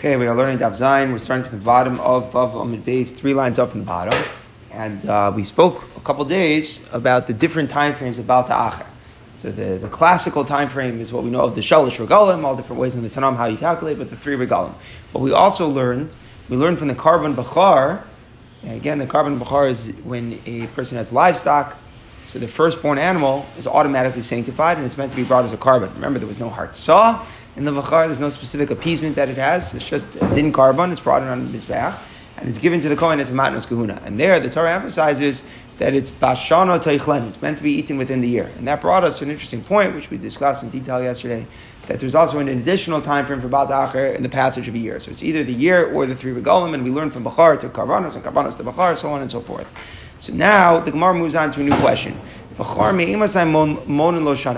Okay, we are learning Daf Zayin. We're starting from the bottom of, of three lines up from the bottom. And uh, we spoke a couple days about the different time frames about the Acher. So the, the classical time frame is what we know of the Shalish Regalim, all different ways in the Tanam how you calculate, but the three Regalim. But we also learned, we learned from the Korban Bachar, and again, the Korban Bachar is when a person has livestock, so the firstborn animal is automatically sanctified and it's meant to be brought as a korban. Remember, there was no heart saw in the Vachar, there's no specific appeasement that it has. It's just a din korban, it's brought in on his back, and it's given to the Kohen as a matnos kahuna. And there, the Torah emphasizes that it's bashana teichlen, it's meant to be eaten within the year. And that brought us to an interesting point, which we discussed in detail yesterday, that there's also an additional time frame for Bat Acher in the passage of a year. So it's either the year or the three regalim, and we learn from Bachar to Karbanos, and Karbanos to Bachar, so on and so forth. So now the Gemara moves on to a new question.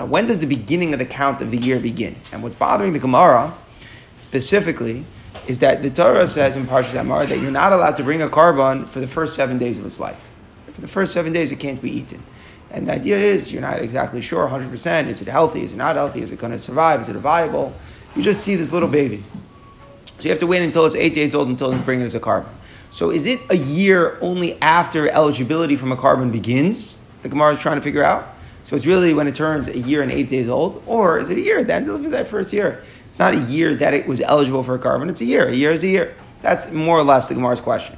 When does the beginning of the count of the year begin? And what's bothering the Gemara specifically is that the Torah says in Parshas Emor that you're not allowed to bring a korban for the first seven days of its life. For the first seven days, it can't be eaten. And the idea is you're not exactly sure 100%. Is it healthy? Is it not healthy? Is it going to survive? Is it viable? You just see this little baby. So you have to wait until it's eight days old until you bring it as a korban. So is it a year only after eligibility from a korban begins? The Gemara is trying to figure out. So it's really when it turns a year and eight days old, or is it a year at the end of that first year? It's not a year that it was eligible for a korban, it's a year. A year is a year. That's more or less the Gemara's question.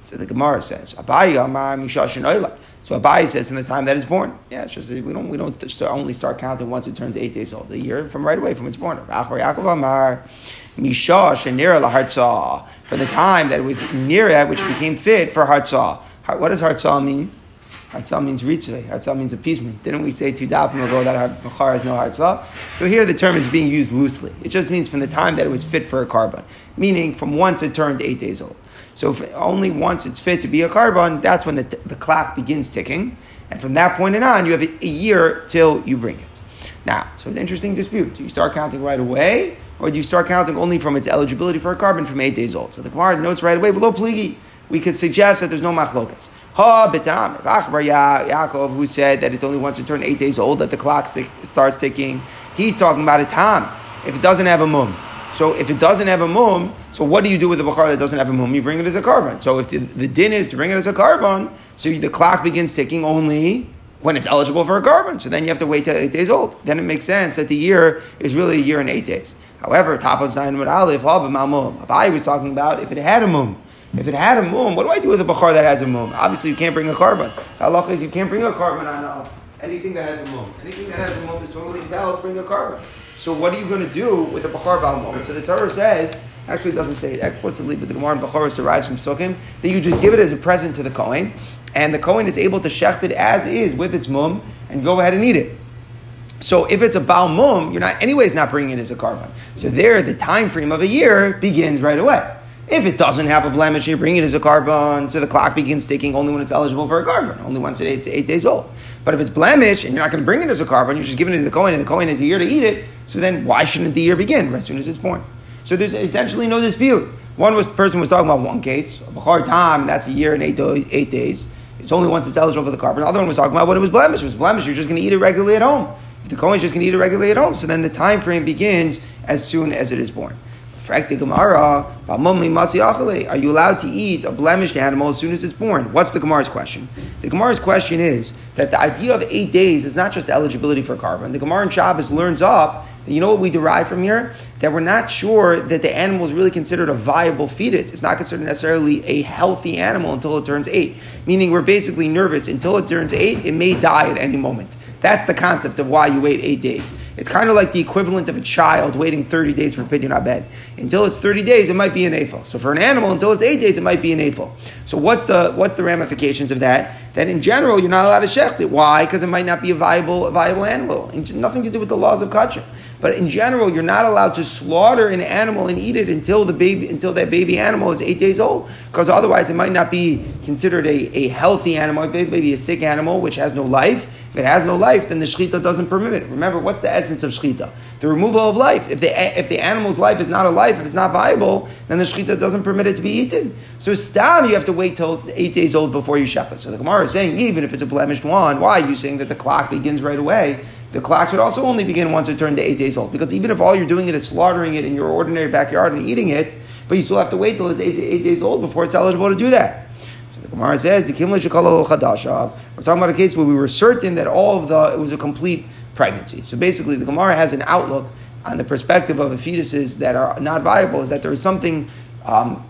So the Gemara says, Abayi So Abayi says in the time that it's born. Yeah, it's just we don't we don't start, only start counting once it turns eight days old. A year from right away from its born. From the time that it was near it, which became fit for hartzah. What does hartzah mean? Hartzah means ritzvah. Hartzah means appeasement. Didn't we say two dapim ago that Machar has no hartzah? So here the term is being used loosely. It just means from the time that it was fit for a korban, meaning from once it turned eight days old. So only once it's fit to be a korban, that's when the, the clock begins ticking. And from that point on, you have a, a year till you bring it. Now, so it's an interesting dispute. Do you start counting right away? Or do you start counting only from its eligibility for a korban from eight days old? So the Gemara notes right away, below pligi, we could suggest that there's no machlokas. Ha betam. Acha bar Yaakov, who said that it's only once it turned eight days old that the clock starts ticking, he's talking about a tam. If it doesn't have a mum. So if it doesn't have a mum, so what do you do with the bakar that doesn't have a mum? You bring it as a korban. So if the, the din is to bring it as a korban, so the clock begins ticking only when it's eligible for a korban. So then you have to wait till eight days old. Then it makes sense that the year is really a year and eight days. However, top of Zion with Aleph, Abai was talking about if it had a mum. If it had a mum, what do I do with a bachar that has a mum? Obviously, you can't bring a korban. Allah is you can't bring a korban on uh, anything that has a mum. Anything that has a mum is totally valid to bring a korban. So what are you going to do with a bachar bal mum? So the Torah says, actually it doesn't say it explicitly, but the Gemara in Bachar derived from Sukkim, that you just give it as a present to the Kohen, and the Kohen is able to shecht it as is with its mum, and go ahead and eat it. So if it's a Baal Mum, you're not anyways not bringing it as a korban. So there, the time frame of a year begins right away. If it doesn't have a blemish, you bring it as a korban, so the clock begins ticking only when it's eligible for a korban, only once it's eight, days old. But if it's blemish and you're not going to bring it as a korban, you're just giving it to the Kohen, and the Kohen has a year to eat it, so then why shouldn't the year begin as soon as it's born? So there's essentially no dispute. One was, person was talking about one case, of a hard time, that's a year and eight, eight days. It's only once it's eligible for the korban. The other one was talking about what it was blemish. It was blemish, you're just going to eat it regularly at home. If the is just going to eat it regularly at home, so then the time frame begins as soon as it is born. Are you allowed to eat a blemished animal as soon as it's born? What's the Gemara's question? The Gemara's question is that the idea of eight days is not just eligibility for korban. The Gemara in Shabbos learns up you know what we derive from here? That we're not sure that the animal is really considered a viable fetus. It's not considered necessarily a healthy animal until it turns eight. Meaning we're basically nervous until it turns eight, it may die at any moment. That's the concept of why you wait eight days. It's kind of like the equivalent of a child waiting 30 days for pidyon abed. Until it's 30 days, it might be an aphel. So for an animal, until it's eight days, it might be an aphel. So what's the, what's the ramifications of that? That in general, you're not allowed to shecht it. Why? Because it might not be a viable, a viable animal. Nothing to do with the laws of kachar. But in general, you're not allowed to slaughter an animal and eat it until the baby, until that baby animal is eight days old, because otherwise it might not be considered a, a healthy animal, maybe a sick animal which has no life. If it has no life, then the shechita doesn't permit it. Remember, what's the essence of shechita? The removal of life. If the, if the animal's life is not a life, if it's not viable, then the shechita doesn't permit it to be eaten. So stam, you have to wait till eight days old before you shechit. So the Gemara is saying, even if it's a blemished one, why are you saying that the clock begins right away? the clock should also only begin once it turned to eight days old. Because even if all you're doing it is slaughtering it in your ordinary backyard and eating it, but you still have to wait till it's eight, eight days old before it's eligible to do that. Gemara says, We're talking about a case where we were certain that all of the, it was a complete pregnancy. So basically, the Gemara has an outlook on the perspective of the fetuses that are not viable, is that there is something um,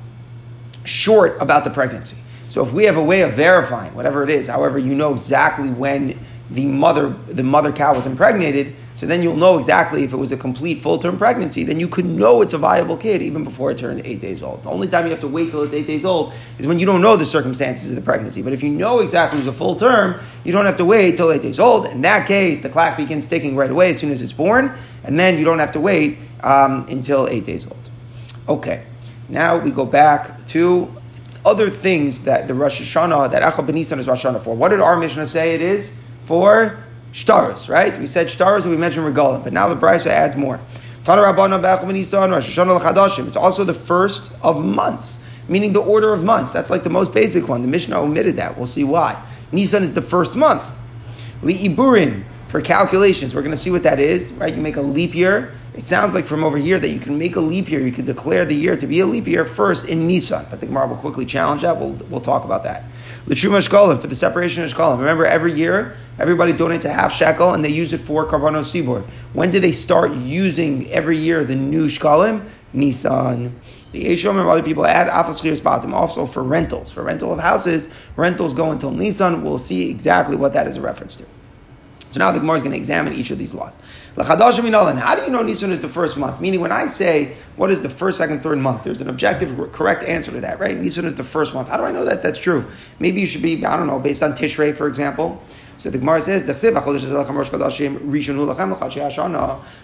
short about the pregnancy. So if we have a way of verifying whatever it is, however, you know exactly when the mother the mother cow was impregnated, so then you'll know exactly if it was a complete full term pregnancy. Then you could know it's a viable kid even before it turned eight days old. The only time you have to wait till it's eight days old is when you don't know the circumstances of the pregnancy. But if you know exactly it's a full term, you don't have to wait till eight days old. In that case, the clock begins ticking right away as soon as it's born, and then you don't have to wait um, until eight days old. Okay, now we go back to other things that the Rosh Hashanah, that Achal Benisan is Rosh Hashanah for. What did our Mishnah say it is? For Shtaros, right? We said Shtaros and we mentioned Regalim, but now the Brisa adds more. It's also the first of months, meaning the order of months. That's like the most basic one. The Mishnah omitted that. We'll see why. Nisan is the first month. Li'iburim, for calculations. We're going to see what that is, right? You make a leap year it sounds like from over here that you can make a leap year, you can declare the year to be a leap year first in Nisan. But the Gemara will quickly challenge that. We'll, we'll talk about that. L'truma shkolim, for the separation of shkolim. Remember, every year, everybody donates a half shekel and they use it for Karbanos Tzibur. When do they start using every year the new shkolim? Nisan. The Eshom and other people add afas bottom also for rentals. For rental of houses, rentals go until Nisan. We'll see exactly what that is a reference to. So now the Gemara is going to examine each of these laws. How do you know Nisan is the first month? Meaning, when I say what is the first, second, third month, there's an objective, correct answer to that, right? Nisan is the first month. How do I know that that's true? Maybe you should be, I don't know, based on Tishrei, for example. So the Gemara says, Moshe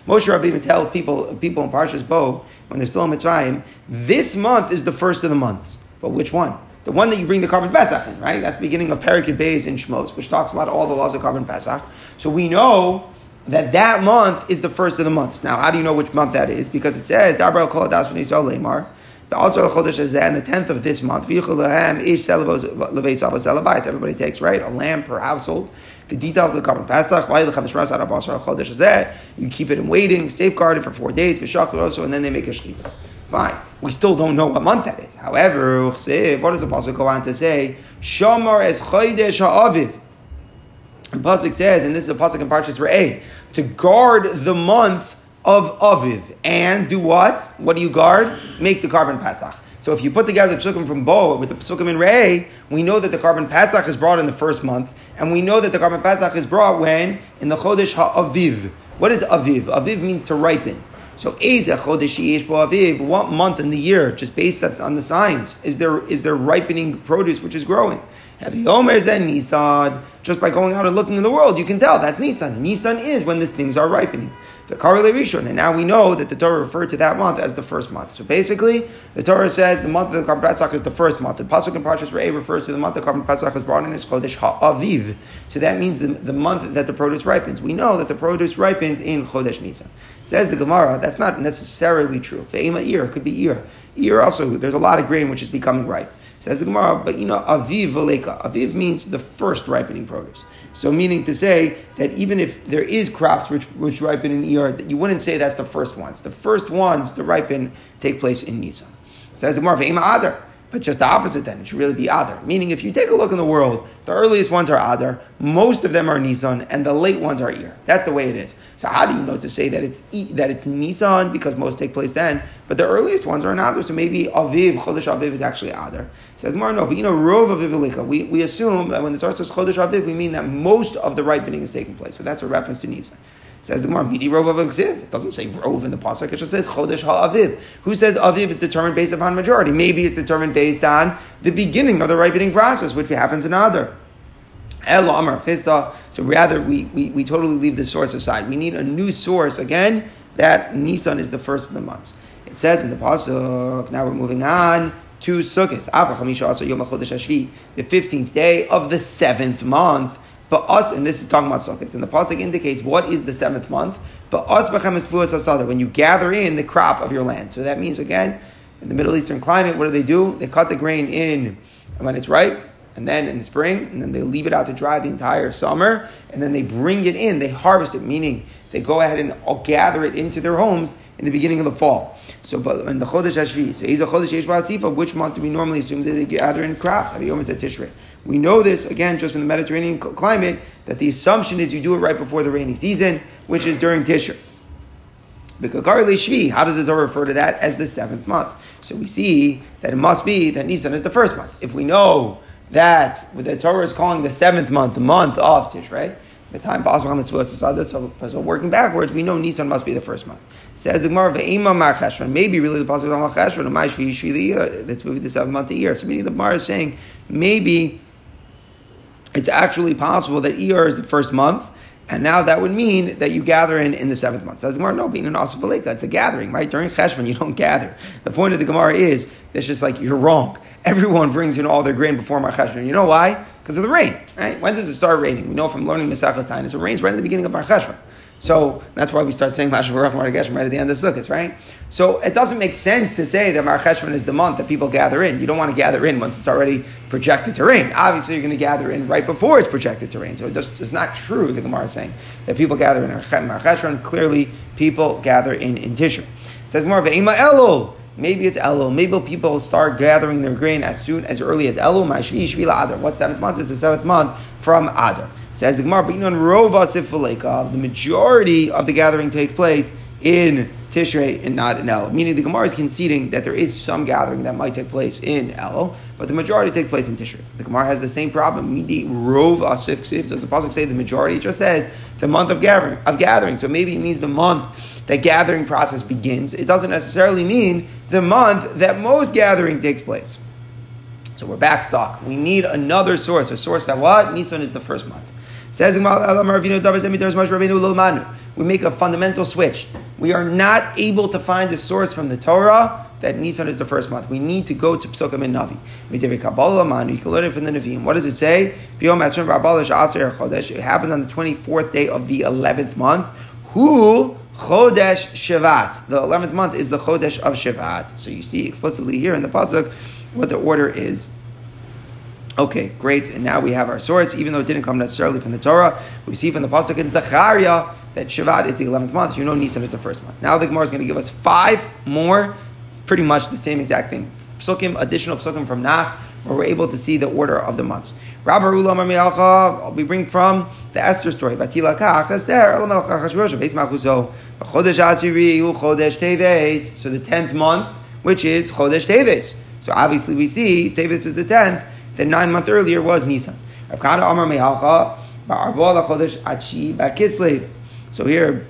Rabbeinu tells people, people in Parshas Bo, when they're still in Mitzrayim, this month is the first of the months. But which one? The one that you bring the korban Pesach in, right? That's the beginning of Perikid Beis in Shmos, which talks about all the laws of korban Pesach. So we know that that month is the first of the months. Now, how do you know which month that is? Because it says, Dabra kol adas lemar. Also, chodesh and the tenth of this month. Everybody takes right a lamb per household. The details of the korban pesach. You keep it in waiting, safeguard it for four days. And then they make a shechita. Fine. We still don't know what month that is. However, what does the pasuk go on to say? Shomar es chodesh ha'aviv. The pasuk says, and this is a pasuk in Parshas Re'eh, to guard the month of Aviv and do what? What do you guard? Make the korban Pasach. So if you put together the psukim from Bo with the psukim in Re'eh, we know that the korban Pasach is brought in the first month, and we know that the korban Pasach is brought when in the Chodesh Ha'aviv. What is Aviv? Aviv means to ripen. So Chodesh Aviv, what month in the year, just based on the science, is there is there ripening produce which is growing? Heavy Omer and Nisan. Just by going out and looking in the world, you can tell that's Nisan. Nisan is when these things are ripening. The Karele Rishon, and now we know that the Torah referred to that month as the first month. So basically, the Torah says the month of the Korban Pesach is the first month. The Pasuk in Parshas Re'eh refers to the month of Korban Pesach is brought in as Chodesh Ha'aviv. So that means the, the month that the produce ripens. We know that the produce ripens in Chodesh Nisan. Says the Gemara, that's not necessarily true. The Ema Iyar, it could be Iyar. Iyar also, there's a lot of grain which is becoming ripe. Says the Gemara, but you know, aviv valeka. Aviv means the first ripening produce. So meaning to say that even if there is crops which, which ripen in Iyar, that you wouldn't say that's the first ones. The first ones to ripen take place in Nisan. Says the Gemara, Adar. But just the opposite then, it should really be Adar. Meaning, if you take a look in the world, the earliest ones are Adar, most of them are Nisan, and the late ones are Iyar. That's the way it is. So how do you know to say that it's that it's Nisan because most take place then, but the earliest ones are in Adar? So maybe Aviv, Chodesh Aviv is actually Adar. Says more no, but you know, Rov Aviv we, we assume that when the Torah says Chodesh Aviv, we mean that most of the ripening is taking place. So that's a reference to Nisan. Says the Gemara, Midi Rov of It doesn't say Rov in the Pasuk, it just says Chodesh HaAviv. Who says Aviv is determined based upon majority? Maybe it's determined based on the beginning of the ripening process, which happens in Adar. So rather, we, we, we totally leave the source aside. We need a new source, again, that Nisan is the first of the months. It says in the Pasuk, now we're moving on to Sukkot. The 15th day of the seventh month. But us, and this is talking about Sukkot, and the pasuk indicates what is the seventh month. But us when you gather in the crop of your land. So that means again, in the Middle Eastern climate, what do they do? They cut the grain in when it's ripe, and then in the spring, and then they leave it out to dry the entire summer, and then they bring it in, they harvest it, meaning they go ahead and uh, gather it into their homes in the beginning of the fall. So, but in the Chodesh Hashvi, so he's a Chodesh Yesh which month do we normally assume that they gather in crop? Yom Tishrei. We know this, again, just from the Mediterranean climate, that the assumption is you do it right before the rainy season, which is during. Shvi, how does the Torah refer to that as the seventh month? So we see that it must be that Nisan is the first month. If we know that the Torah is calling the seventh month the month of Tishrei, the time possible mitzvah so, so working backwards, we know Nisan must be the first month. Says the Gemara. Maybe really the possible mar cheshvan. Shvi uh, That's maybe the seventh month of the year. So meaning the Gemara is saying maybe it's actually possible that Iyar is the first month, and now that would mean that you gather in in the seventh month. Says the Gemara, no, being an Asafaleka, it's a gathering, right? During Cheshvan, you don't gather. The point of the Gemara is, it's just like, you're wrong. Everyone brings in all their grain before Mar Cheshvan. You know why? Because of the rain, right? When does it start raining? We know from learning Mesachas Time, it rains right at the beginning of Mar Cheshvan. So that's why we start saying Mashavarach Marageshim right at the end of Sukkot, right? So it doesn't make sense to say that Mar is the month that people gather in. You don't want to gather in once it's already projected to rain. Obviously, you're going to gather in right before it's projected to rain. So it just, it's not true, the Gemara is saying, that people gather in Mar. Clearly, people gather in, in Tishrei. says more of Ema Elul. Maybe it's Elul. Maybe people start gathering their grain as soon as early as Elul. Ma'ashvi Shvila Adar. What seventh month is the seventh month from Adar? Says the Gemara, but on Rova the majority of the gathering takes place in Tishrei and not in El. Meaning the Gemara is conceding that there is some gathering that might take place in El, but the majority takes place in Tishrei. The Gemara has the same problem. Midi Rov Asif Ksiv. Does the Pasuk say the majority? It just says the month of gathering, of gathering. So maybe it means the month that gathering process begins. It doesn't necessarily mean the month that most gathering takes place. So we're back stock. We need another source, a source that what? Nisan is the first month. Says we make a fundamental switch. We are not able to find the source from the Torah that Nisan is the first month. We need to go to Psukim and Navi. You can learn it from the Nevi'im. What does it say? It happened on the 24th day of the 11th month. Who Chodesh Shevat. The 11th month is the Chodesh of Shevat. So you see explicitly here in the Pasuk what the order is. Okay, great. And now we have our source, even though it didn't come necessarily from the Torah. We see from the pasuk in Zechariah that Shavat is the eleventh month. You know, Nisan is the first month. Now the Gemara is going to give us five more, pretty much the same exact thing. Psukim, additional psukim from Nach, where we're able to see the order of the months. We bring from the Esther story. So the tenth month, which is Chodesh Teves. So obviously we see Teves is the tenth the nine month earlier was Nisan. So here,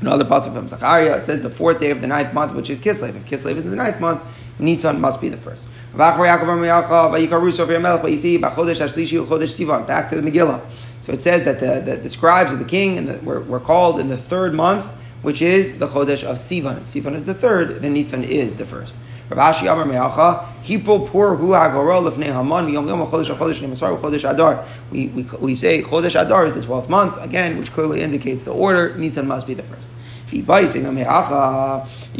another passage from Zachariah, it says the fourth day of the ninth month, which is Kislev. If Kislev is in the ninth month, Nisan must be the first. Back to the Megillah. So it says that the, the, the scribes of the king and the, were, were called in the third month, which is the Chodesh of Sivan. If Sivan is the third, then Nisan is the first. Rav Ashi Amar Me'acha, Hipol Pur Hu HaGorol Lefnei Haman, Yom Yom HaChodesh HaChodesh Nemasar HaChodesh Adar. We, we, we say Chodesh Adar is the 12th month, again, which clearly indicates the order, Nisan must be the first. You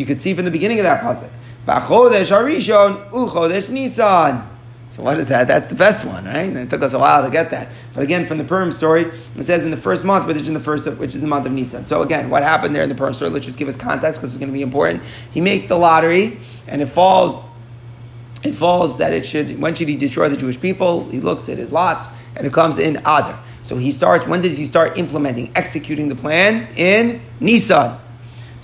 could see from the beginning of that pasuk. Ba'chodesh Harishon Uchodesh Nisan. So what is that? That's the best one, right? And it took us a while to get that. But again, from the Purim story, it says in the first month, which is in the first, which is the month of Nisan. So again, what happened there in the Purim story? Let's just give us context because it's going to be important. He makes the lottery, and it falls. It falls that it should. When should he destroy the Jewish people? He looks at his lots, and it comes in Adar. So he starts. When does he start implementing, executing the plan in Nisan?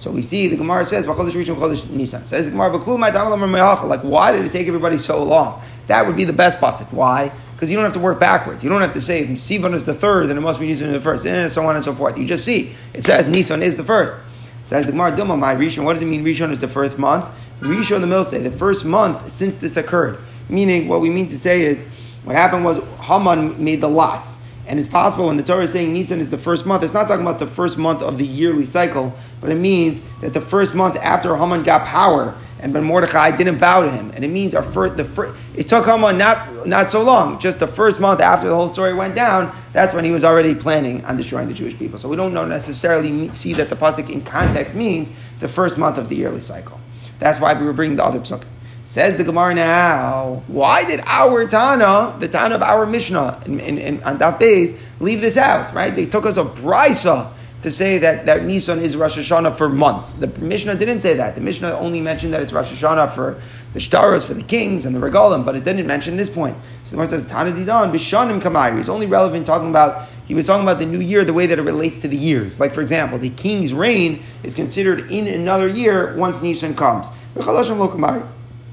So we see the Gemara says, Nisan. Says the Gemara, Bakul my Tamalam like, why did it take everybody so long? That would be the best pasuk. Why? Because you don't have to work backwards. You don't have to say if Sivan is the third, then it must be Nisan the first, and so on and so forth. You just see it says Nisan is the first. It says the Gemara Duma my Rishon. What does it mean? Rishon is the first month. Rishon the mill say the first month since this occurred. Meaning, what we mean to say is what happened was Haman made the lots. And it's possible when the Torah is saying Nisan is the first month, it's not talking about the first month of the yearly cycle, but it means that the first month after Haman got power and Ben Mordechai didn't bow to him. And it means our first, the first, it took Haman not, not so long, just the first month after the whole story went down, that's when he was already planning on destroying the Jewish people. So we don't necessarily see that the Pasuk in context means the first month of the yearly cycle. That's why we were bringing the other Psukim. Says the Gemara now, why did our Tana, the Tana of our Mishnah in, on Daf Beis, leave this out, right? They took us a brisa to say that, that Nisan is Rosh Hashanah for months. The Mishnah didn't say that. The Mishnah only mentioned that it's Rosh Hashanah for the Shtaros, for the kings and the regalim, but it didn't mention this point. So the Gemara says, Tana Didan, Bishanim Kamayri. It's only relevant talking about, he was talking about the new year the way that it relates to the years. Like, for example, the king's reign is considered in another year once Nisan comes.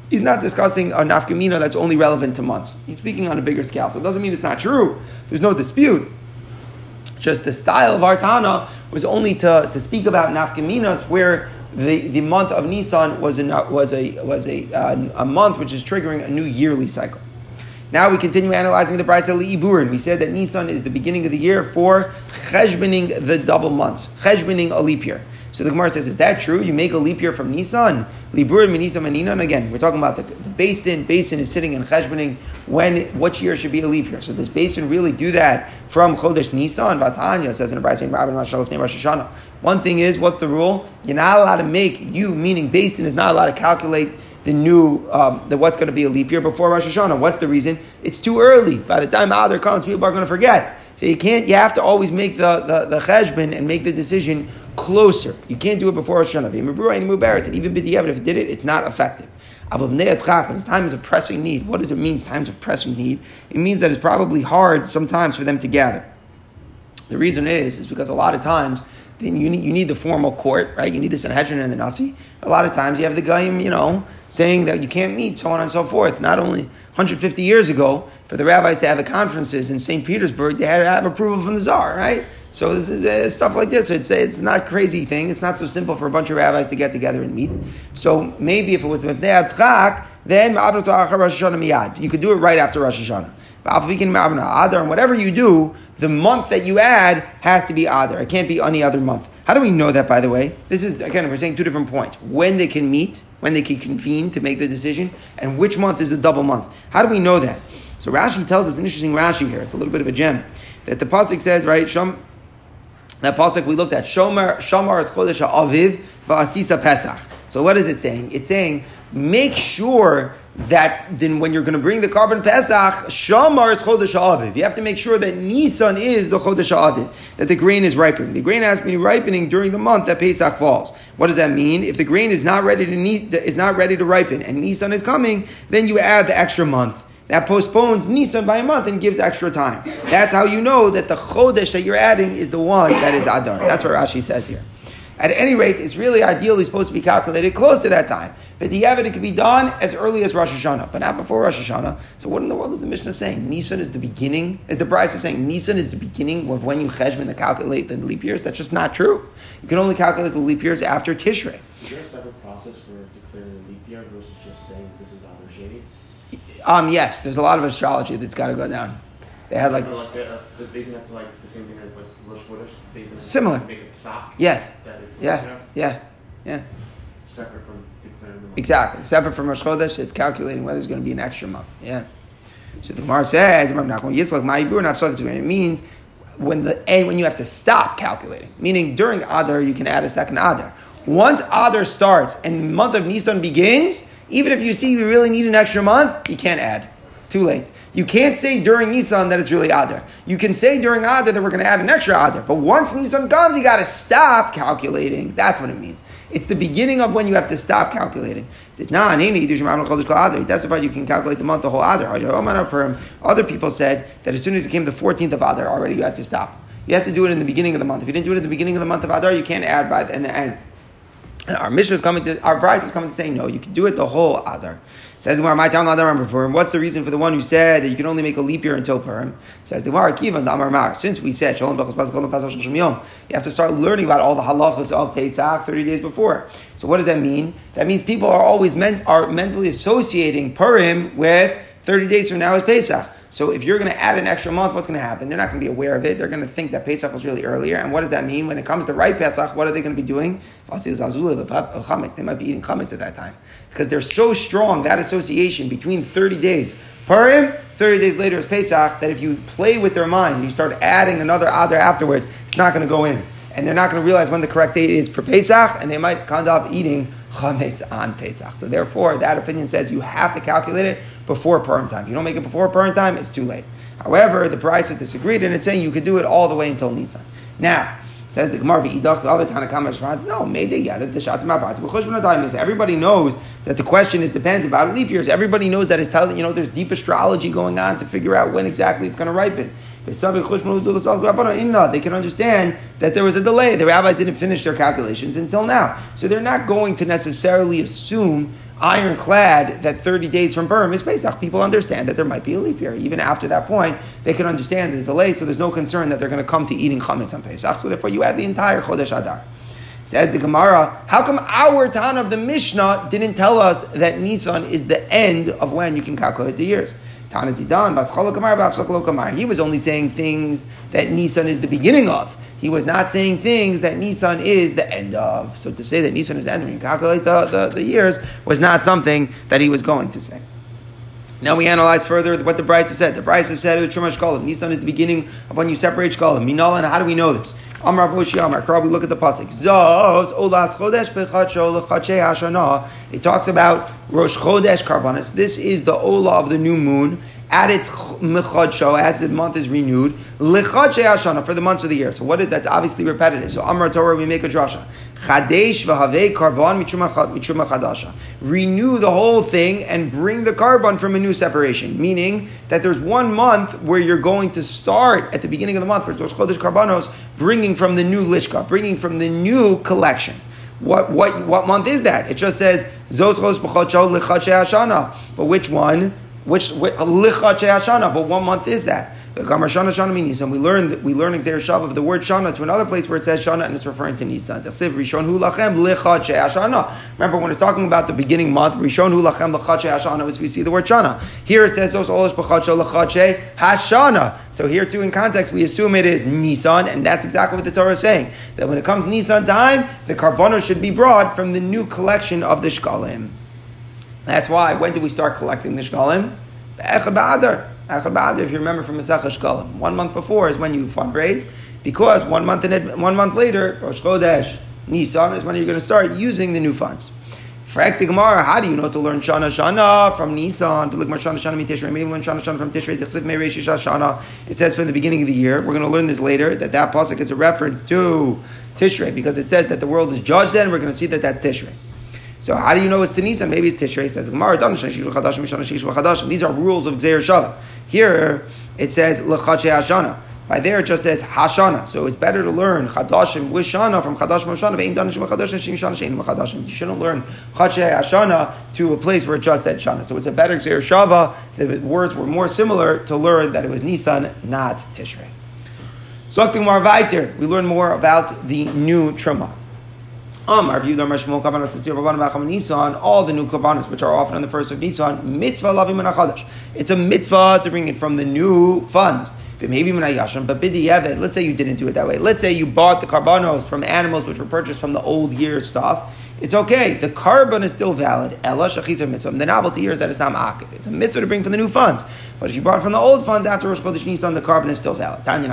He's not discussing a nafkamina that's only relevant to months. He's speaking on a bigger scale. So it doesn't mean it's not true. There's no dispute. Just the style of Artana was only to, to speak about nafkaminas where the, the month of Nisan was a, was a, was a, uh, a month which is triggering a new yearly cycle. Now we continue analyzing the price of Li'iburin. We said that Nisan is the beginning of the year for cheshbening the double months, cheshbening a leap year. So the Gemara says, is that true? You make a leap year from Nisan? Liburin, Minisa, Maninan? Again, we're talking about the, the Beis Din. Basin is sitting in Cheshboning when, which year should be a leap year. So does Beis Din really do that from Chodesh Nisan? Vatanya says in Rosh Hashanah. One thing is, what's the rule? You're not allowed to make, you, meaning Beis Din, is not allowed to calculate the new, um, the what's going to be a leap year before Rosh Hashanah. What's the reason? It's too early. By the time Adar comes, people are going to forget. So you can't, you have to always make the, the, the cheshbon and make the decision closer. You can't do it before Hashanah. Even b'diavad, if it did it, it's not effective. It's times of pressing need, what does it mean, times of pressing need? It means that it's probably hard sometimes for them to gather. The reason is, is because a lot of times, then you need, you need the formal court, right? You need the Sanhedrin and the Nasi. A lot of times you have the guy, you know, saying that you can't meet, so on and so forth. Not only 150 years ago, for the rabbis to have conferences in St. Petersburg, they had to have approval from the czar, right? So this is uh, stuff like this. It's it's not crazy thing. It's not so simple for a bunch of rabbis to get together and meet. So maybe if it was if they had Tchak, then you could do it right after Rosh Hashanah. And whatever you do, the month that you add has to be Adar. It can't be any other month. How do we know that, by the way? This is, again, we're saying two different points. When they can meet, when they can convene to make the decision, and which month is the double month. How do we know that? So Rashi tells us an interesting Rashi here. It's a little bit of a gem. That the Pasuk says, right, Shom, that pasuk we looked at, Shomer Shomer is Chodesh Aviv va'asisa Pesach. So what is it saying? It's saying make sure that then when you're going to bring the korban Pesach, Shomer is Chodesh Aviv. You have to make sure that Nisan is the Chodesh Aviv, that the grain is ripening. The grain has to be ripening during the month that Pesach falls. What does that mean? If the grain is not ready to is not ready to ripen and Nisan is coming, then you add the extra month that postpones Nisan by a month and gives extra time. That's how you know that the Chodesh that you're adding is the one that is Adar. That's what Rashi says here. At any rate, it's really ideally supposed to be calculated close to that time. But the it could be done as early as Rosh Hashanah, but not before Rosh Hashanah. So what in the world is the Mishnah saying? Nisan is the beginning, is the Brisa is saying Nisan is the beginning of when you to calculate the leap years? That's just not true. You can only calculate the leap years after Tishrei. Is there a separate process for declaring a leap year versus just saying this is Adar Sheni? Um, yes, there's a lot of astrology that's got to go down. They had like, like uh, does Beis Din have to like the same thing as like Rosh Chodesh? Similar. Make a sock. yes, yeah, you know, yeah, yeah, separate from declaring the month. exactly. Separate from Rosh Chodesh, it's calculating whether there's going to be an extra month. Yeah. So the Gemara says, "I'm not going to Yitzchak Ma'ibur Nafsok." It means when the and when you have to stop calculating, meaning during Adar you can add a second Adar. Once Adar starts and the month of Nisan begins, even if you see you really need an extra month, you can't add. Too late. You can't say during Nisan that it's really Adar. You can say during Adar that we're going to add an extra Adar. But once Nisan comes, you got to stop calculating. That's what it means. It's the beginning of when you have to stop calculating. Nah, testified you can calculate the month, the whole Adar. Other people said that as soon as it came the 14th of Adar, already you had to stop. You have to do it in the beginning of the month. If you didn't do it at the beginning of the month of Adar, you can't add by the, in the end. And our mission is coming to, our price is coming to say, no, you can do it the whole Adar. Says the my town Adar Purim. What's the reason for the one who said that you can only make a leap year until Purim? Says the Gemara, Kivan Damar Mar. Since we said Shalom Pasach you have to start learning about all the halachos of Pesach 30 days before. So what does that mean? That means people are always meant, are mentally associating Purim with 30 days from now is Pesach. So if you're going to add an extra month, what's going to happen? They're not going to be aware of it. They're going to think that Pesach was really earlier. And what does that mean? When it comes to right Pesach, what are they going to be doing? They might be eating chametz at that time. Because they're so strong, that association between 30 days. Purim, 30 days later is Pesach, that if you play with their minds and you start adding another Adar afterwards, it's not going to go in. And they're not going to realize when the correct date is for Pesach, and they might end up eating chametz on Pesach. So therefore, that opinion says you have to calculate it before Purim time. If you don't make it before Purim time, it's too late. However, the is disagreed, and it's saying you could do it all the way until Nisan. Now, Says the Gemara, "V'idach." The other Tanakama responds, "No, the Everybody knows that the question is depends about leap years. Everybody knows that it's telling you know there's deep astrology going on to figure out when exactly it's going to ripen. They can understand that there was a delay. The rabbis didn't finish their calculations until now, so they're not going to necessarily assume ironclad that 30 days from Purim is Pesach. People understand that there might be a leap year. Even after that point, they can understand the delay, so there's no concern that they're going to come to eating chametz on Pesach. So therefore, you have the entire Chodesh Adar. Says the Gemara, how come our Tan of the Mishnah didn't tell us that Nisan is the end of when you can calculate the years? He was only saying things that Nisan is the beginning of. He was not saying things that Nisan is the end of. So to say that Nisan is the end when you calculate the, the, the years was not something that he was going to say. Now we analyze further what the Brisa said. The Brisa said it was. Nisan is the beginning of when you separate Shkolim. And how do we know this? Amar Boshi Amar Kar, we look at the pasuk. Zos olas chodesh bechacho lechache hashana. It talks about Rosh Chodesh Karbanis. This is the ola of the new moon at its mechadsho, as the month is renewed, lechadshe hashana for the months of the year. So what is that's obviously repetitive. So Amar Torah, we make a drasha. Chadesh v'havei karban mitruma chadasha. Renew the whole thing and bring the korban from a new separation. Meaning that there's one month where you're going to start at the beginning of the month, where chodesh karbanos, bringing from the new lishka, bringing from the new collection. What, what, what month is that? It just says, Zos chodesh b'chodsho hashana. But which one? Which Shana, but what month is that? The Gamar Shana Shana means and we learn we learn Xer Shav of the word Shana to another place where it says Shana and it's referring to Nisan. Rishon Hu Lachem Shana. Remember when it's talking about the beginning month, Rishon Hu Lachem Lichat Shana, as we see the word Shana. Here it says Os Olish B'Chat Lichat Hashana. So here too in context we assume it is Nisan, and that's exactly what the Torah is saying. That when it comes Nisan time, the Karbonos should be brought from the new collection of the Shkalim. That's why, when do we start collecting the shkalim? Echad ba'adar. Echad ba'adar, if you remember from Masech Shkalim. One month before is when you fundraise, because one month, in, one month later, Rosh Chodesh, Nisan, is when you're going to start using the new funds. Frak the Gemara, how do you know to learn Shana Shana from Nisan? To look Shana Shana Tishrei. Maybe learn Shana Shana from Tishrei. It says from the beginning of the year. We're going to learn this later that that pasuk is a reference to Tishrei because it says that the world is judged. Then we're going to see that that Tishrei. So how do you know it's Tanisa? Maybe it's Tishrei. Says Gemara. These are rules of Gzeir Shava. Here it says Lechache Hashana. By there it just says Hashana. So it's better to learn Chadashim with Shana from Chadashim Shim Shana Shein Chadashim. You shouldn't learn Chache Hashana to a place where it just said Shana. So it's a better Gzeir Shava. The words were more similar to learn that it was Nisan, not Tishrei. So we learn more about the new Truma. Um, our view the Shmuel Kabbalah Tzitzir Rabbanim B'Acham all the new Kabbanas which are often on the first of Nisan, mitzvah lavim and It's a mitzvah to bring it from the new funds. Maybe but let's say you didn't do it that way. Let's say you bought the carbonos from animals which were purchased from the old year stuff. It's okay. The korban is still valid. Ella shachisa mitzvah. The novelty here is that it's not ma'akiv. It's a mitzvah to bring from the new funds. But if you bought from the old funds after Rosh Chodesh Nisan, the korban is still valid. Tanya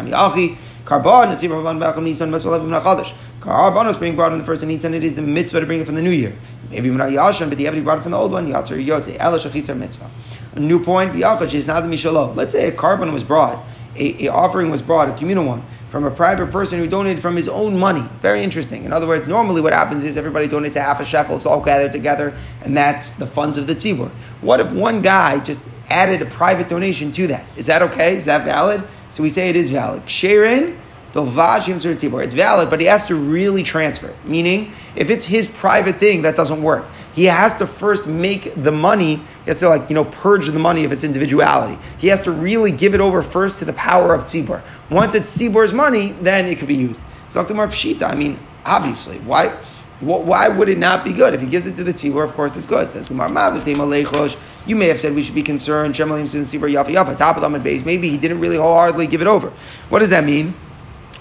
Korban, Nasib Rabban B'Acham Nisan, Nachadash. Korban is being brought in the first of Nisan, it is a mitzvah to bring it from the new year. Maybe Menah Yashan, but the ever brought it from the old one, Yatzar Yotze, Ela Shachitzer Mitzvah. A new point, V'Yachach is not the Mishalo. Let's say a korban was brought, a, a offering was brought, a communal one, from a private person who donated from his own money. Very interesting. In other words, normally what happens is everybody donates a half a shekel, it's all gathered together, and that's the funds of the tzibur. What if one guy just added a private donation to that? Is that okay? Is that valid? So we say it is valid. Sharon, it's valid, but he has to really transfer it. Meaning, if it's his private thing, that doesn't work. He has to first make the money, he has to like, you know, purge the money of its individuality. He has to really give it over first to the power of tzibur. Once it's tzibur's money, then it can be used. So more pshita, I mean, obviously, why? Why would it not be good? If he gives it to the tzibur, of course it's good. Says You may have said we should be concerned. Maybe he didn't really wholeheartedly give it over. What does that mean?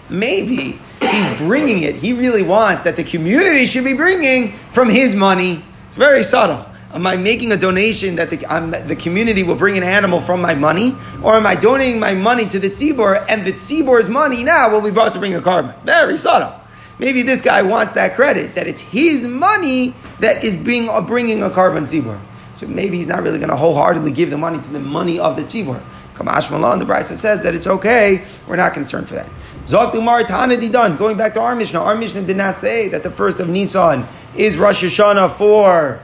Maybe he's bringing it. He really wants that the community should be bringing from his money. It's very subtle. Am I making a donation that the, the community will bring an animal from my money? Or am I donating my money to the tzibor and the tzibor's money now will be brought to bring a korban? Very subtle. Maybe this guy wants that credit, that it's his money that is being uh, bringing a korban tzibur. So maybe he's not really going to wholeheartedly give the money to the money of the tzibur. Kamash Malan, the Brisa says that it's okay. We're not concerned for that. Zok Dumar Tana done. Going back to our Mishnah, our Mishnah did not say that the first of Nisan is Rosh Hashanah for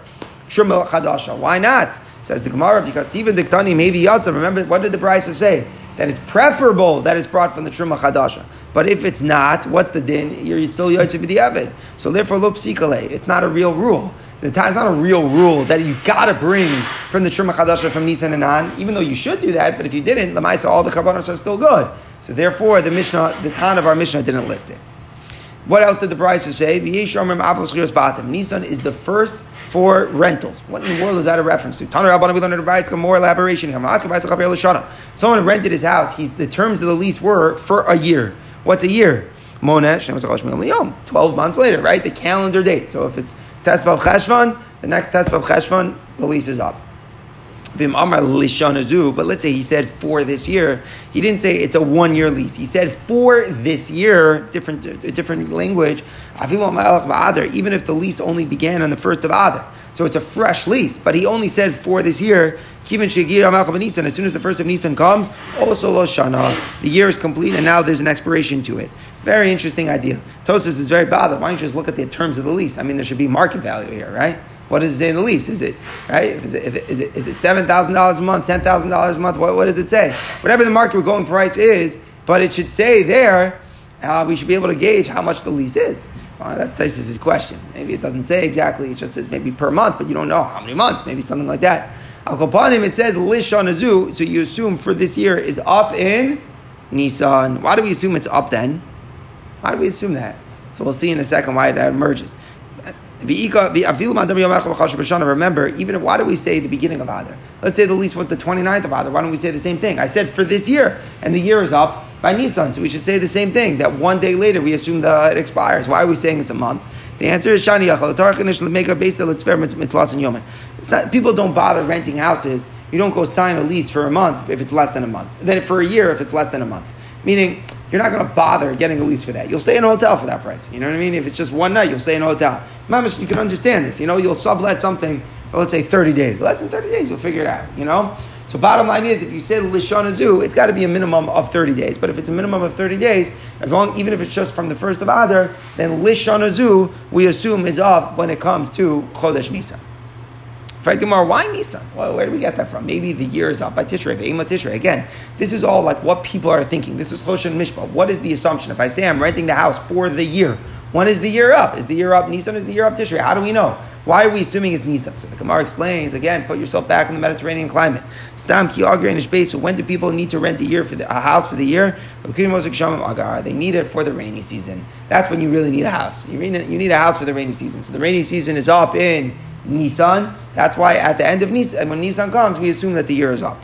Truma Chadasha. Why not? Says the Gemara, because Tiva Diktani maybe Yatza. Remember, what did the Brisa say? That it's preferable that it's brought from the Truma Chadasha. But if it's not, what's the din? You're still Yatza B'diavad. So therefore, Lup Sikale. It's not a real rule. The time is not a real rule that you gotta bring from the Truma Chadasha from Nisan and on, even though you should do that, but if you didn't, Lamaisa, all the Karbanos are still good. So therefore, the Mishnah, the Tan of our Mishnah didn't list it. What else did the Brisa say? Nisan is the first for rentals. What in the world is that a reference to? we learned a more elaboration. Someone rented his house. He, the terms of the lease were for a year. What's a year? Monesh, 12 months later, right? The calendar date. So if it's Tesvav Cheshvan, the next Tesvav Cheshvan, the lease is up. But let's say he said for this year. He didn't say it's a one year lease. He said for this year, different, different language. Even if the lease only began on the first of Adar. So it's a fresh lease, but he only said for this year. As soon as the first of Nisan comes, also Lo Shana, the year is complete, and now there's an expiration to it. Very interesting idea. Tosfos is very bothered. Why don't you just look at the terms of the lease? I mean, there should be market value here, right? What does it say in the lease? Is it right? Is it, is it, is it seven thousand dollars a month, ten thousand dollars a month? What, what, does it say? Whatever the market going price is, but it should say there. Uh, we should be able to gauge how much the lease is. Well, that's Tosfos' question. Maybe it doesn't say exactly. It just says maybe per month, but you don't know how many months. Maybe something like that. Al Kopanim, it says Lish on Azu, so you assume for this year is up in Nisan. Why do we assume it's up then? Why do we assume that? So we'll see in a second why that emerges. Remember, even why do we say the beginning of Adar? Let's say the lease was the 29th of Adar. Why don't we say the same thing? I said for this year, and the year is up by Nisan, so we should say the same thing. That one day later we assume that it expires. Why are we saying it's a month? The answer is Shani Yachal. Tarkanish make a base experiment mitlas and yoman. It's not people don't bother renting houses. You don't go sign a lease for a month if it's less than a month. Then for a year if it's less than a month. Meaning you're not going to bother getting a lease for that. You'll stay in a hotel for that price. You know what I mean? If it's just one night, you'll stay in a hotel. You can understand this. You know, you'll sublet something for let's say 30 days. Less than 30 days, you'll figure it out. You know. So bottom line is, if you say Lishon Azu, it's got to be a minimum of 30 days. But if it's a minimum of 30 days, as long, even if it's just from the first of Adar, then Lishon Azu, we assume is off when it comes to Chodesh Nisan. Gemara, why Nisan? Well, where do we get that from? Maybe the year is up by Tishrei, Ve'ema Tishrei. Again, this is all like what people are thinking. This is Choshen Mishpat. What is the assumption? If I say I'm renting the house for the year, when is the year up? Is the year up Nisan? Is the year up Tishrei? How do we know? Why are we assuming it's Nisan? So the Gemara explains again. Put yourself back in the Mediterranean climate. Stam ki. So when do people need to rent a year for the, a house for the year? They need it for the rainy season. That's when you really need a house. You need, you need a house for the rainy season. So the rainy season is up in Nisan. That's why at the end of Nisan, when Nisan comes, we assume that the year is up.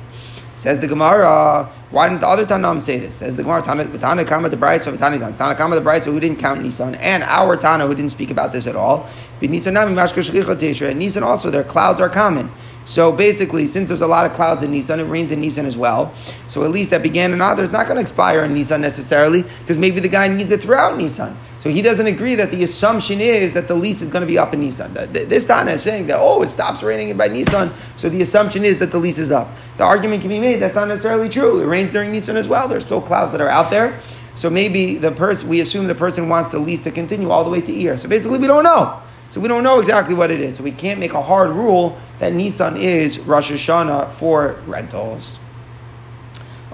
Says the Gemara, why didn't the other Tanam say this? Says the Gemara, Tana Kama the Brisa, Tana Kama the Brisa who didn't count Nisan, and our Tana who didn't speak about this at all. But Nisan and Nisan also, their clouds are common. So basically, since there's a lot of clouds in Nisan, it rains in Nisan as well. So at least that began in Adar is not going to expire in Nisan necessarily, because maybe the guy needs it throughout Nisan. So he doesn't agree that the assumption is that the lease is going to be up in Nissan. This Tana is saying that, oh, it stops raining by Nissan, so the assumption is that the lease is up. The argument can be made that's not necessarily true. It rains during Nissan as well. There's still clouds that are out there. So maybe the person, we assume the person wants the lease to continue all the way to Iyar. So basically, we don't know. So we don't know exactly what it is. So we can't make a hard rule that Nissan is Rosh Hashanah for rentals.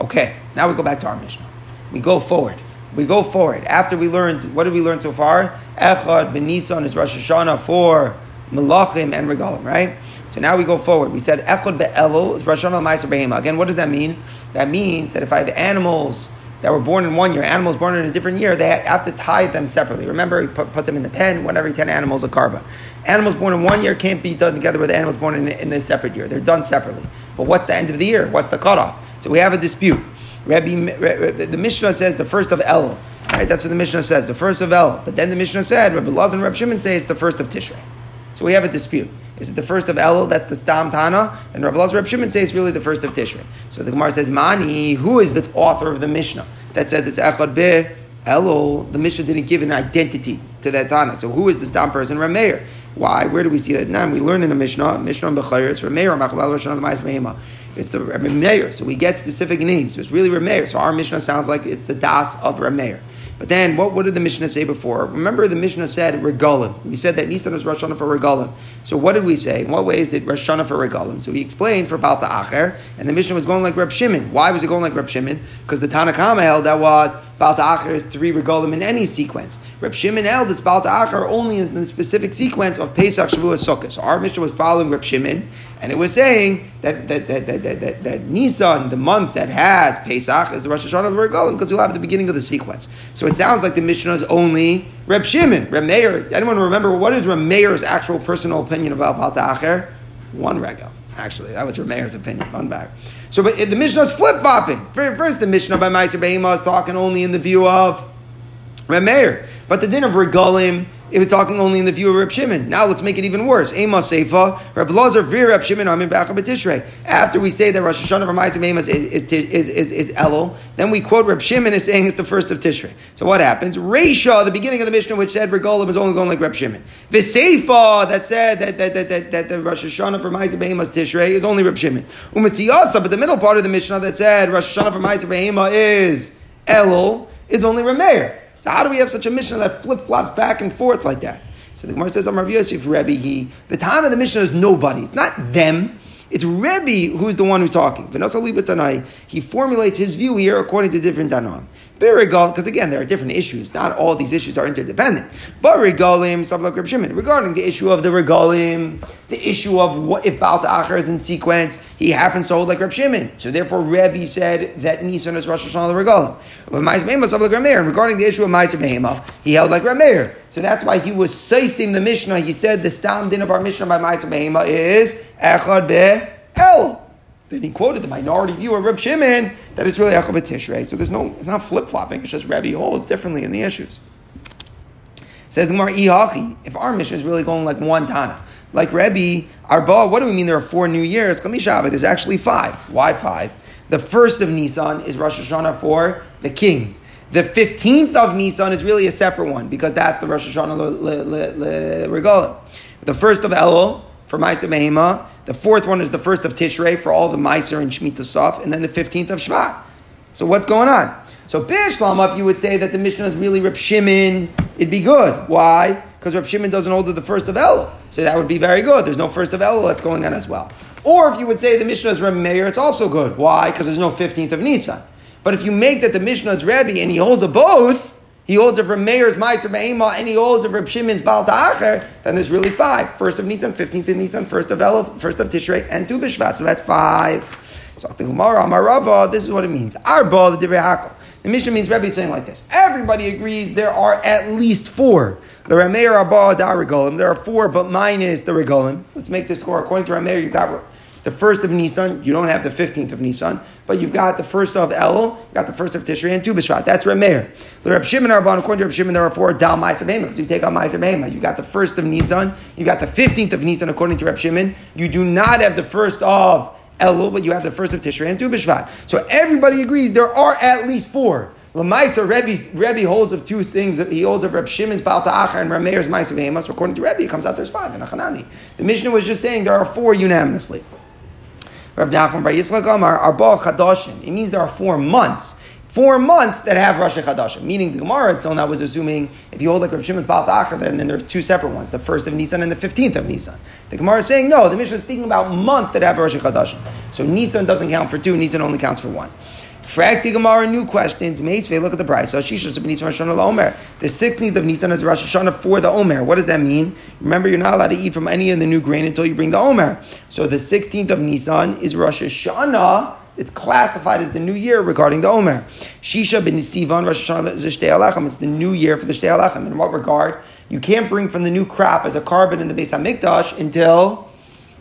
Okay, now we go back to our Mishnah. We go forward we go forward. After we learned, what did we learn so far? Echad ben Nisan is Rosh Hashanah for Melachim and Regalim, right? So now we go forward. We said Echad be'elul is Rosh Hashanah Ma'aser Behema. Again, what does that mean? That means that if I have animals that were born in one year, animals born in a different year, they have to tie them separately. Remember, put, put them in the pen, one every 10 animals a karba. Animals born in one year can't be done together with animals born in, in a separate year. They're done separately. But what's the end of the year? What's the cutoff? So we have a dispute. Rabbi, the Mishnah says the first of El. Right? That's what the Mishnah says, the first of El. But then the Mishnah said, Rabbi Laz and Rabbi Shimon say it's the first of Tishrei. So we have a dispute. Is it the first of El? That's the Stam Tana. And Rabbi and Rabbi Shimon say it's really the first of Tishrei. So the Gemara says, Mani, who is the author of the Mishnah that says it's Echad Be Elul? The Mishnah didn't give an identity to that Tana. So who is the Stam person? Rameir. Why? Where do we see that? Now we learn in the Mishnah, Mishnah Bechayr, Rameir, Machabal, Rosh Hashanah, Behema. It's the Rameir. So we get specific names. It's really Rameir. So our Mishnah sounds like it's the Das of Rameir. But then, what, what did the Mishnah say before? Remember, the Mishnah said regalim. We said that Nisan is Rosh for regalim. So what did we say? In what way is it Rosh for regalim? So we explained for Balta Acher, and the Mishnah was going like Reb Shimon. Why was it going like Reb Shimon? Because the Tanakama held that what Balta Acher is three regalim in any sequence. Reb Shimon held it's Balta Acher only in the specific sequence of Pesach, Shavuot, Sukkot. So our Mishnah was following Reb Shimon, and it was saying that that that that, that, that, that Nisan, the month that has Pesach, is the Rosh Hashanah of the regalim because you'll have the beginning of the sequence. So it sounds like the Mishnah is only Reb Shimon, Reb Meir. Anyone remember what is Reb Meir's actual personal opinion about Baal Ta'achar? One regal. Actually, that was Reb Meir's opinion. One back. So, but eh, the Mishnah is flip flopping. First, the Mishnah by Meiser Behema is talking only in the view of Reb Meir, but the din of regalim it was talking only in the view of Reb Shimon. Now let's make it even worse. Ema Seifa, Reb Lazar, Vir Reb Shimon, Amin B'Acha B'Tishrei. After we say that Rosh Hashanah Amos is, is, is, is, is Elul, then we quote Reb Shimon as saying it's the first of Tishrei. So what happens? Reisha, the beginning of the Mishnah, which said Regolim is only going like Reb Shimon. V'Seifa, that said that, that, that, that, that the Rosh Hashanah for Ma'asim Amos Tishrei is only Reb Shimon. Umatziyasa, but the middle part of the Mishnah that said Rosh Hashanah for Ma'asim Amos is Elul is only Remeir. So how do we have such a Mishnah that flip flops back and forth like that? So the Gemara says, Amar Yosef Rebbe, he, the time of the Mishnah is nobody. It's not them. It's Rebbe who's the one who's talking. He formulates his view here according to different Because again, there are different issues. Not all these issues are interdependent. But regalim, Reb regarding the issue of the regalim, the issue of what if Baal Ta'achar is in sequence, he happens to hold like Reb Shimon. So therefore, Rebbe said that Nisan is Rosh Hashanah the regalim. And regarding the issue of Ma'aser Behema, he held like Rameir. So that's why he was seising the Mishnah. He said the stam din of our Mishnah by Ma'aser Behema is Echad Be'el. Then he quoted the minority view of Reb Shimon that it's really Echad Tishrei. So there's no, it's not flip flopping. It's just Rebbe holds differently in the issues. Says the Gemara, if our Mishnah is really going like one Tana, like Rebbe, Arba, what do we mean there are four new years? There's actually five. Why five? The first of Nisan is Rosh Hashanah for the kings. The 15th of Nisan is really a separate one because that's the Rosh Hashanah Regalim. The first of Elul for Ma'aseh Behema the fourth one is the first of Tishrei for all the Meiser and Shemitah stuff, and then the 15th of Shvat. So what's going on? So Bishlama, if you would say that the Mishnah is really Reb Shimon, it'd be good. Why? Because Reb Shimon doesn't hold to the first of Elul. So that would be very good. There's no first of Elul that's going on as well. Or if you would say the Mishnah is Reb Meir, it's also good. Why? Because there's no 15th of Nisan. But if you make that the Mishnah is Rebbe and he holds a both, he holds it from Meir's Meiser Be'ema, and he holds it from Shimon's Baal Ta'acher, then there's really five. First of Nisan, 15th of Nisan, first of Elul, first of Tishrei, and Tu B'Shvat. So that's five. So the Gemara, this is what it means. Arba, the Divrei Hakol. The Mishnah means Rebbe is saying like this. Everybody agrees there are at least four. The Rameir Abba Da Regolim. There are four, but mine is the Regolim. Let's make this score. According to Rameir, you got the first of Nisan. You don't have the 15th of Nisan, but you've got the first of El, you got the first of Tishrei and Tu B'Shvat. That's Remeir. The Reb Shimon Rabban, according to Reb Shimon, there are four Dal Ma'aser because you take on Ma'aser Behema. You got the first of Nisan, you got the 15th of Nisan, according to Reb Shimon. You do not have the first of Elul, but you have the first of Tishrei and Tu B'Shvat. So everybody agrees there are at least four. Lamaisa Rebbe, Rebbe holds of two things. He holds of Reb Shimon's Baal Ta'achar and Rameir's Ma'aser. So according to Rebbe, it comes out there's five in Achanami. The Mishnah was just saying there are four unanimously. Rav Nachman Bar Yitzchak Amar Arba Chadashim. It means there are four months. Four months that have Rosh Chadashim. Meaning the Gemara until now was assuming if you hold like Rav Shimon's Baal Ta'achar, then, then there are two separate ones, the first of Nisan and the fifteenth of Nisan. The Gemara is saying no. The Mishnah is speaking about month that have Rosh Chadashim. So Nisan doesn't count for two. Nisan only counts for one. Frak the Gemara, new questions. Meisvei, look at the Brisa. So Shishas of Nisan Rosh Hashanah Omer. The 16th of Nisan is Rosh Hashanah for the Omer. What does that mean? Remember, you're not allowed to eat from any of the new grain until you bring the Omer. So the 16th of Nisan is Rosh Hashanah. It's classified as the new year regarding the Omer. Shisha ben Sivan Rosh Hashanah Shtei Alachem. It's the new year for the Shtei Alachem. In what regard? You can't bring from the new crop as a korban in the Beis Hamikdash until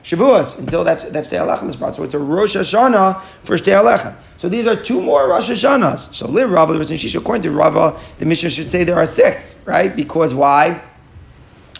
Shavuos, until that, that Shtei Alachem is brought. So it's a Rosh Hashanah for Shtei Alachem. So these are two more Rosh Hashanahs. So live Rava, in Shisha, according to Rava, the Mishnah should say there are six, right? Because why?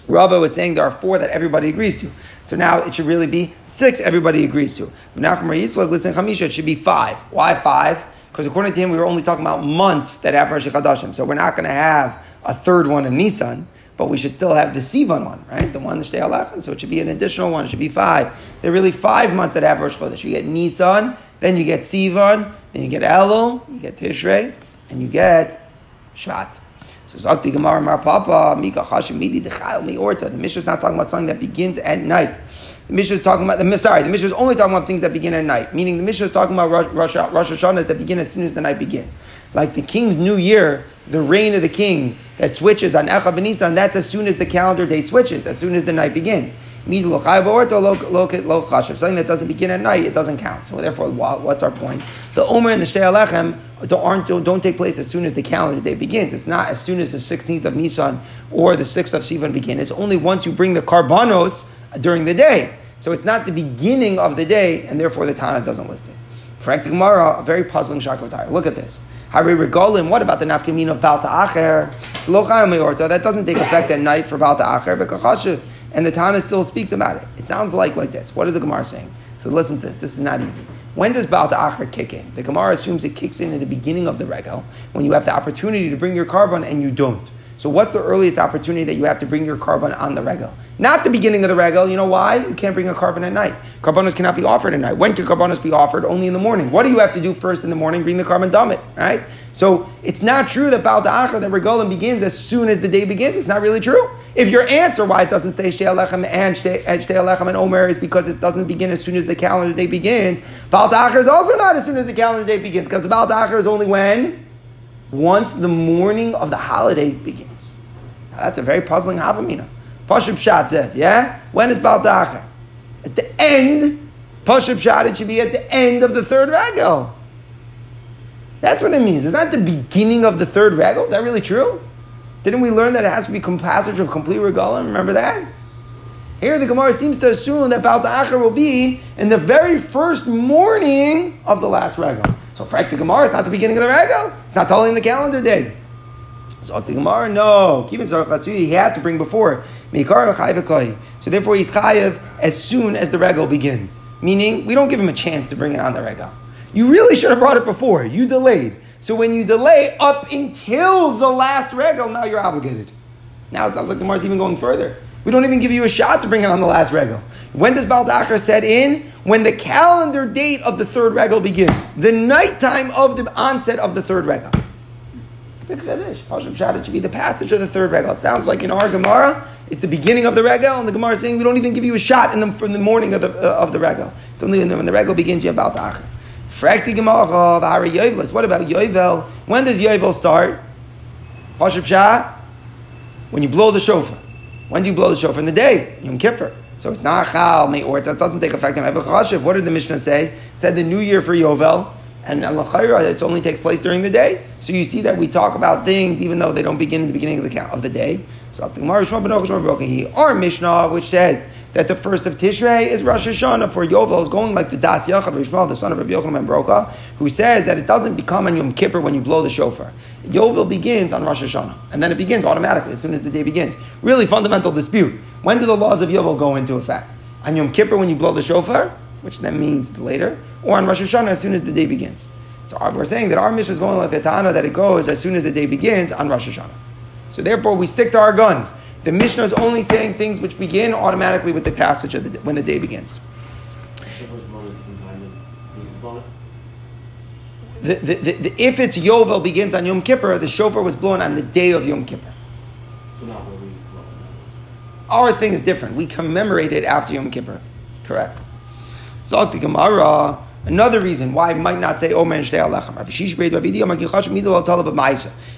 Rava was saying there are four that everybody agrees to. So now it should really be six everybody agrees to. It should be five. Why five? Because according to him, we were only talking about months that have Rosh Hashanah. So we're not going to have a third one in Nisan. But we should still have the Sivan one, right? The one the Shtei Alechem. So it should be an additional one. It should be five. There are really five months that have Rosh Chodesh. You get Nisan, then you get Sivan, then you get Elul, you get Tishrei, and you get Shvat. So Zakti Gemara Mar Papa Mika Chashim Midi Dechayel Mi Orta. The Mishnah is not talking about something that begins at night. The Mishnah is talking about the sorry. The Mishnah is only talking about things that begin at night. Meaning the Mishnah is talking about Rosh, Rosh, Rosh Hashanah that begin as soon as the night begins. Like the king's new year, the reign of the king that switches on Echad B'Nisan, that's as soon as the calendar date switches, as soon as the night begins. Something that doesn't begin at night, it doesn't count. So therefore, what's our point? The Omer and the Shtei Alechem don't, don't, don't, take place as soon as the calendar day begins. It's not as soon as the 16th of Nisan or the 6th of Sivan begin. It's only once you bring the karbanos during the day. So it's not the beginning of the day, and therefore the Tana doesn't list it. Frank Gemara, a very puzzling shakotai. Look at this. Hari Regolim, what about the nafkamin of Baal Ta'achar? That doesn't take effect at night for Baal Ta'achar, but Kachashu. and the Tana still speaks about it. It sounds like like this. What is the Gemara saying? So listen to this. This is not easy. When does Baal Acher kick in? The Gemara assumes it kicks in at the beginning of the regal, when you have the opportunity to bring your korban and you don't. So what's the earliest opportunity that you have to bring your korban on the regal? Not the beginning of the regal. You know why? You can't bring a korban at night. Karbanos cannot be offered at night. When can karbanos be offered? Only in the morning. What do you have to do first in the morning? Bring the korban damit, right? So it's not true that Baal Da'achar, that regalim begins as soon as the day begins. It's not really true. If your answer why it doesn't stay Shtei Alechem and Shtei Alechem and Omer is because it doesn't begin as soon as the calendar day begins, Baal Da'achar is also not as soon as the calendar day begins because Baal Da'achar is only when? Once the morning of the holiday begins. Now, That's a very puzzling Havamina. Pashub Shatzev, yeah? When is Baldacha? At the end, Pashub Shat, it should be at the end of the third regal. That's what it means. It's not the beginning of the third regal. Is that really true? Didn't we learn that it has to be passage of complete regalim? Remember that? Here, the Gemara seems to assume that Baldacha will be in the very first morning of the last regal. So, fact, the Gemara is not the beginning of the regal. It's not telling the calendar day. So the Gemara, no. He had to bring before. So therefore he's chayiv as soon as the regal begins. Meaning, we don't give him a chance to bring it on the regal. You really should have brought it before. You delayed. So when you delay up until the last regal, now you're obligated. Now it sounds like the Gemara's even going further. We don't even give you a shot to bring it on the last regal. When does Baldacher set in? When the calendar date of the third regal begins. The nighttime of the onset of the third regal. It should be the passage of the third regal. It sounds like in our Gemara, it's the beginning of the regal, and the Gemara is saying we don't even give you a shot in the, from the morning of the, uh, of the regal. It's only when the, when the regal begins, you about the Frakti Gemara, Ari. What about Yovel? When does Yovel start? Pashim Shat? When you blow the shofar. When do you blow the shofar? In the day, Yom Kippur. So it's not Chal, Me'or, it doesn't take effect on Avachashiv. What did the Mishnah say? It said the new year for Yovel and Allah Khayra, it only takes place during the day. So you see that we talk about things even though they don't begin in the beginning of the of the day. So our Mishnah, which says that the first of Tishrei is Rosh Hashanah for Yovel, is going like the Das Yachad Rishmal, the son of Rabbi Yochanan Broka, who says that it doesn't become on Yom Kippur when you blow the shofar. Yovel begins on Rosh Hashanah, and then it begins automatically as soon as the day begins. Really fundamental dispute. When do the laws of Yovel go into effect? On Yom Kippur when you blow the shofar, which then means later, or on Rosh Hashanah as soon as the day begins. So we're saying that our Mishnah is going like the Tana that it goes as soon as the day begins on Rosh Hashanah. So therefore, we stick to our guns. The Mishnah is only saying things which begin automatically with the passage of the, when the day begins. The, the, the, if it's Yovel begins on Yom Kippur, the shofar was blown on the day of Yom Kippur. So Our thing is different. We commemorate it after Yom Kippur. Correct. The Gemara. Another reason why I might not say oh, Omer and Shtei Alechem.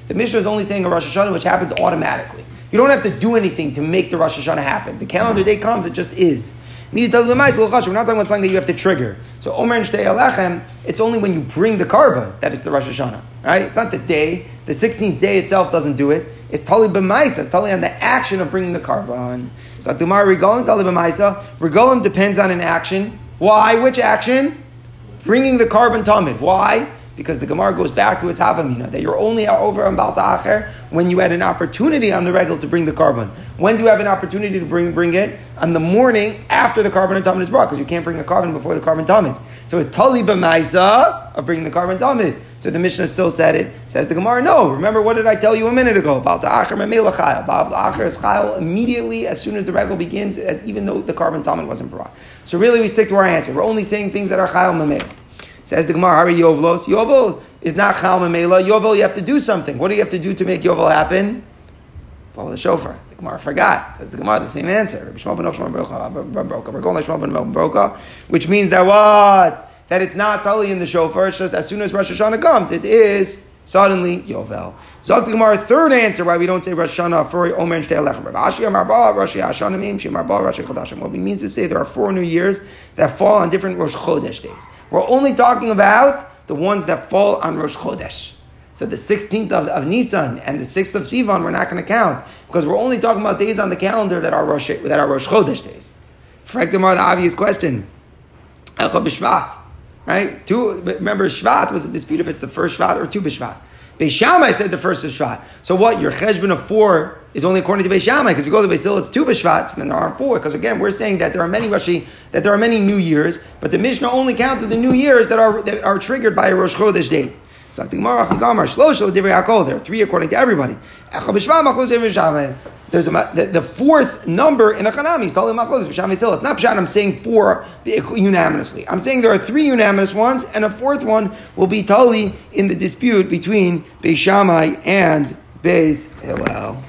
The Mishnah is only saying a Rosh Hashanah which happens automatically. You don't have to do anything to make the Rosh Hashanah happen. The calendar day comes, it just is. We're not talking about something that you have to trigger. So Omer and Shtei Alechem, it's only when you bring the korban that it's the Rosh Hashanah. Right? It's not the day. The 16th day itself doesn't do it. It's totally b'maisa. It's totally on the action of bringing the korban. So Gemara regalim totally b'maisa. Regalim depends on an action. Why? Which action? Bringing the korban tamid. Why? Because the Gemara goes back to its Havamina, that you're only over on Baal Ta'achar when you had an opportunity on the regal to bring the korban. When do you have an opportunity to bring, bring it? On the morning after the korban and tamid is brought, because you can't bring the korban before the korban tamid. So it's Tali B'maisa of bringing the korban tamid. So the Mishnah still said it. Says the Gemara, no. Remember, what did I tell you a minute ago? About the Memela Chayil. The Acher is Chayil immediately as soon as the regal begins, as even though the korban tamid wasn't brought. So really we stick to our answer. We're only saying things that are Chayil Memela. Says the Gemara, Hari Yovlos. Yovel is not Chal Mamela. Yovel, you have to do something. What do you have to do to make Yovel happen? Follow the shofar. The Gemara forgot. Says the Gemara, the same answer. Which means that what? That it's not Tali in the shofar. It's just as soon as Rosh Hashanah comes, it is suddenly Yovel. Zok the Gemara, third answer why we don't say Rosh Hashanah for Omer and Shtei. What it means to say there are four new years that fall on different Rosh Chodesh days. We're only talking about the ones that fall on Rosh Chodesh. So the 16th of, of Nisan and the 6th of Sivan we're not going to count because we're only talking about days on the calendar that are Rosh, that are Rosh Chodesh days. Frank the obvious question. Elcha B'Shvat. Right? Two, remember, Shvat was a dispute if it's the first Shvat or two B'Shvat. Beis Shammai said the first is Shvat. So what? Your cheshbon of four is only according to Beis Beishamai because if you go to Beis Hillel, it's two B'Shvat, so then there aren't four. Because again, we're saying that there are many Rashi, that there are many New Years, but the Mishnah only counted the New Years that are that are triggered by a Rosh Chodesh date. There are three according to everybody. There's a, the, the fourth number in a Chanami is Tali Machlos B'Sham It's not Pshat, I'm saying four unanimously. I'm saying there are three unanimous ones, and a fourth one will be Tali in the dispute between Beis Shammai and Beis Hillel.